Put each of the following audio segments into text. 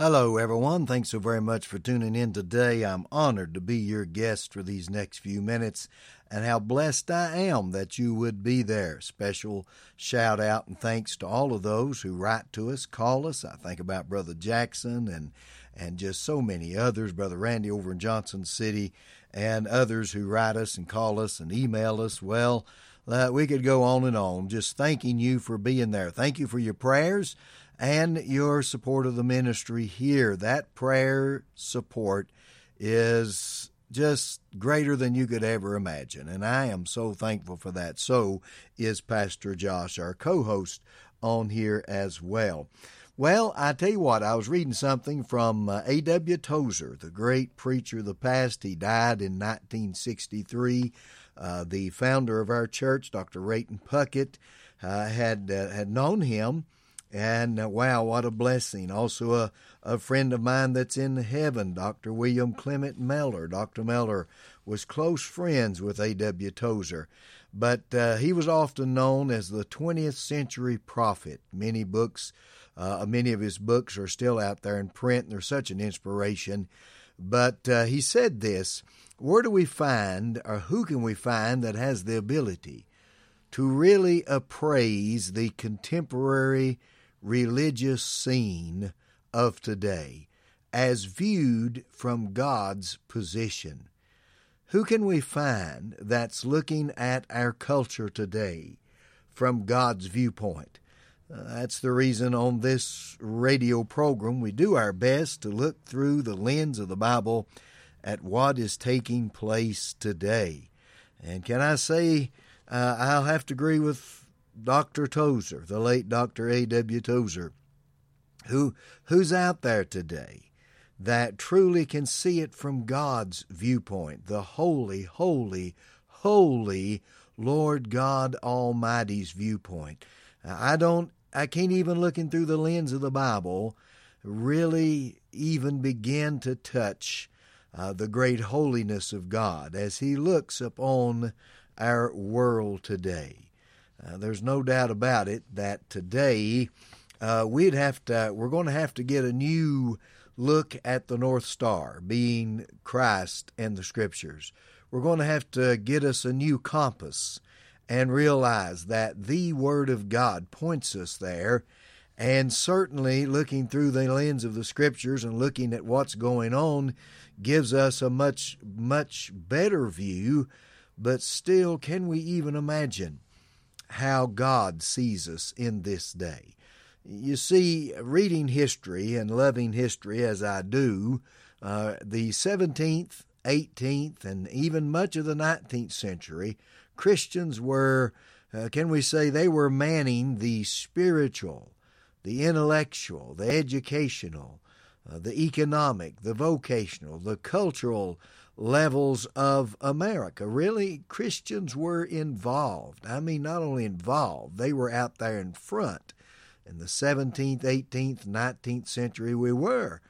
Hello, everyone. Thanks so very much for tuning in today. I'm honored to be your guest for these next few minutes, and how blessed I am that you would be there. Special shout out and thanks to all of those who write to us, call us. I think about Brother Jackson and and just so many others, Brother Randy over in Johnson City, and others who write us and call us and email us. Well, uh, we could go on and on, just thanking you for being there. Thank you for your prayers and your support of the ministry here. That prayer support is just greater than you could ever imagine. And I am so thankful for that. So is Pastor Josh, our co host on here as well. Well, I tell you what, I was reading something from uh, A.W. Tozer, the great preacher of the past. He died in 1963. Uh, the founder of our church, Dr. Rayton Puckett, uh, had uh, had known him and uh, wow, what a blessing. Also, a, a friend of mine that's in heaven, Dr. William Clement Mellor. Dr. Mellor was close friends with A.W. Tozer, but uh, he was often known as the 20th century prophet. Many books, uh, many of his books are still out there in print, and they're such an inspiration. But uh, he said this Where do we find, or who can we find that has the ability to really appraise the contemporary religious scene of today as viewed from God's position. Who can we find that's looking at our culture today from God's viewpoint? Uh, that's the reason on this radio program we do our best to look through the lens of the Bible at what is taking place today. And can I say, uh, I'll have to agree with Dr. Tozer, the late Dr. A.W. Tozer, who, who's out there today that truly can see it from God's viewpoint, the holy, holy, holy Lord God Almighty's viewpoint. I don't, I can't even looking through the lens of the Bible really even begin to touch uh, the great holiness of God as He looks upon our world today. Uh, there's no doubt about it that today uh, we'd have to, we're going to have to get a new look at the North Star, being Christ and the Scriptures. We're going to have to get us a new compass and realize that the Word of God points us there. And certainly, looking through the lens of the Scriptures and looking at what's going on gives us a much, much better view. But still, can we even imagine how God sees us in this day. You see, reading history and loving history as I do, uh, the 17th, 18th, and even much of the 19th century, Christians were, uh, can we say, they were manning the spiritual, the intellectual, the educational, uh, the economic, the vocational, the cultural levels of America. Really, Christians were involved. I mean, not only involved, they were out there in front. In the 17th, 18th, 19th century, we were.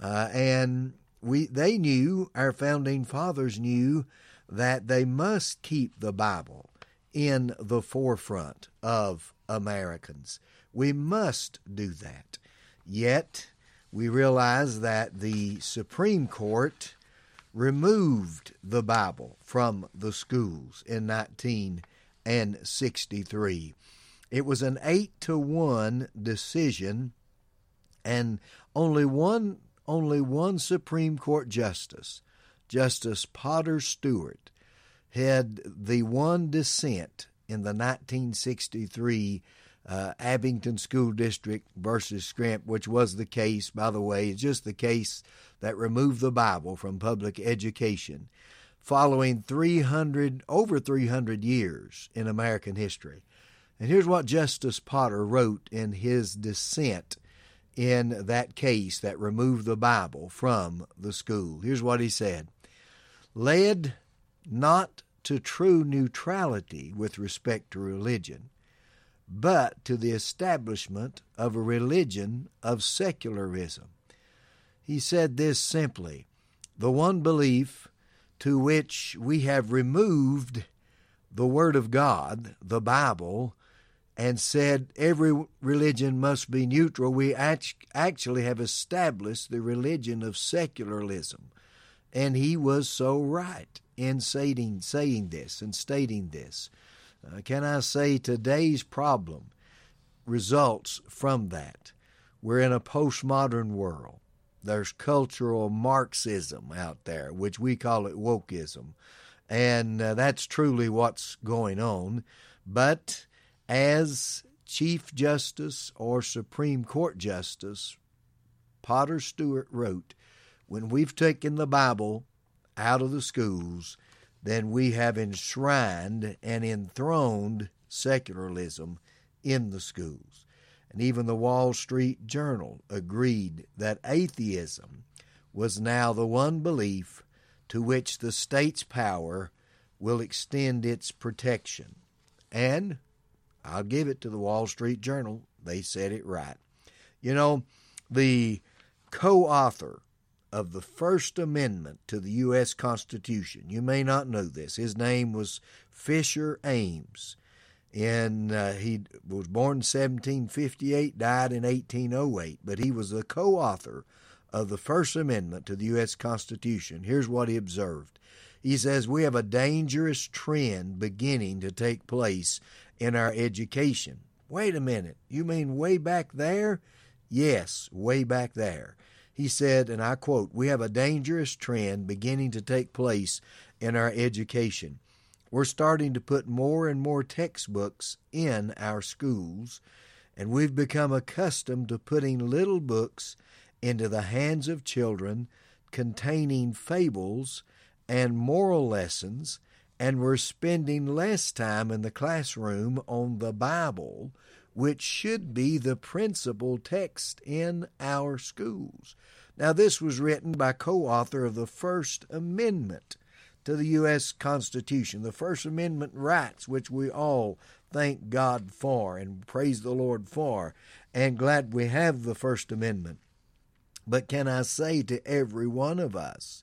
Uh, and we, they knew, our founding fathers knew, that they must keep the Bible in the forefront of Americans. We must do that. Yet, we realize that the Supreme Court removed the Bible from the schools in 1963. It was an 8 to 1 decision and only one only one Supreme Court justice, Justice Potter Stewart, had the one dissent in the 1963 uh, Abington School District versus Schempp, which was the case, by the way, it's just the case that removed the Bible from public education following 300 over 300 years in American history. And here's what Justice Potter wrote in his dissent in that case that removed the Bible from the school. Here's what he said Led not to true neutrality with respect to religion, but to the establishment of a religion of secularism. He said this simply the one belief to which we have removed the Word of God, the Bible, and said every religion must be neutral, we actually have established the religion of secularism. And he was so right in saying, saying this and stating this. Uh, can I say today's problem results from that? We're in a postmodern world. There's cultural Marxism out there, which we call it wokeism. And uh, that's truly what's going on. But as Chief Justice or Supreme Court Justice Potter Stewart wrote, when we've taken the Bible out of the schools, then we have enshrined and enthroned secularism in the schools. And even the Wall Street Journal agreed that atheism was now the one belief to which the state's power will extend its protection. And I'll give it to the Wall Street Journal, they said it right. You know, the co author of the First Amendment to the U.S. Constitution. You may not know this. His name was Fisher Ames. And uh, he was born in 1758, died in 1808, but he was the co author of the First Amendment to the U.S. Constitution. Here's what he observed. He says, We have a dangerous trend beginning to take place in our education. Wait a minute. You mean way back there? Yes, way back there. He said, and I quote, We have a dangerous trend beginning to take place in our education. We're starting to put more and more textbooks in our schools, and we've become accustomed to putting little books into the hands of children containing fables and moral lessons, and we're spending less time in the classroom on the Bible which should be the principal text in our schools. Now, this was written by co author of the First Amendment to the U.S. Constitution, the First Amendment rights, which we all thank God for and praise the Lord for, and glad we have the First Amendment. But can I say to every one of us,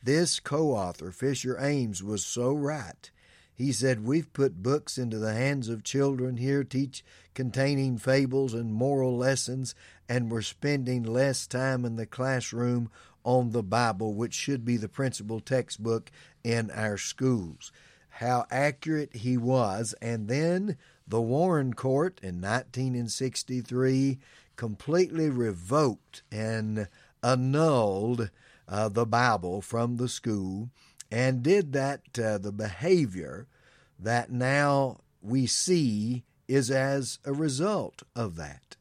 this co author, Fisher Ames, was so right. He said, We've put books into the hands of children here, teach containing fables and moral lessons, and we're spending less time in the classroom on the Bible, which should be the principal textbook in our schools. How accurate he was. And then the Warren Court in 1963 completely revoked and annulled uh, the Bible from the school and did that uh, the behavior that now we see is as a result of that.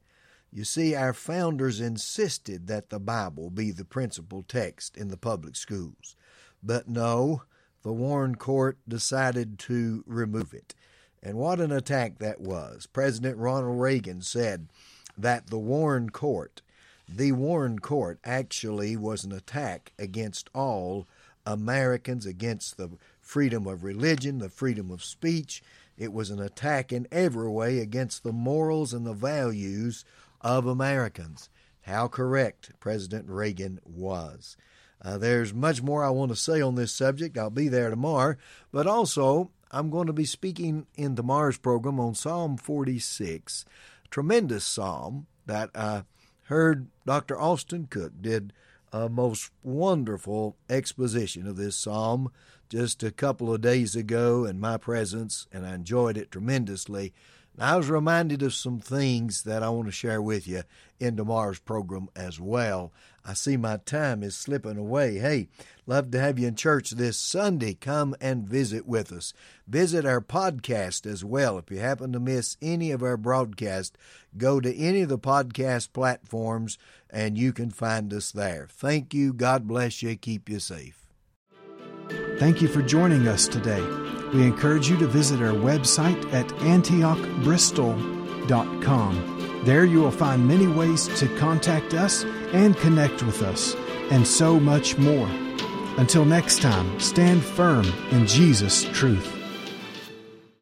You see, our founders insisted that the Bible be the principal text in the public schools. But no, the Warren Court decided to remove it. And what an attack that was. President Ronald Reagan said that the Warren Court, the Warren Court, actually was an attack against all Americans against the freedom of religion, the freedom of speech. It was an attack in every way against the morals and the values of Americans. How correct President Reagan was. Uh, there's much more I want to say on this subject. I'll be there tomorrow. But also, I'm going to be speaking in tomorrow's program on Psalm 46, tremendous psalm that I heard Dr. Austin Cook did a most wonderful exposition of this psalm just a couple of days ago in my presence, and I enjoyed it tremendously. I was reminded of some things that I want to share with you in tomorrow's program as well. I see my time is slipping away. Hey, love to have you in church this Sunday. Come and visit with us. Visit our podcast as well. If you happen to miss any of our broadcasts, go to any of the podcast platforms and you can find us there. Thank you. God bless you. Keep you safe. Thank you for joining us today. We encourage you to visit our website at antiochbristol.com. There you will find many ways to contact us and connect with us, and so much more. Until next time, stand firm in Jesus' truth.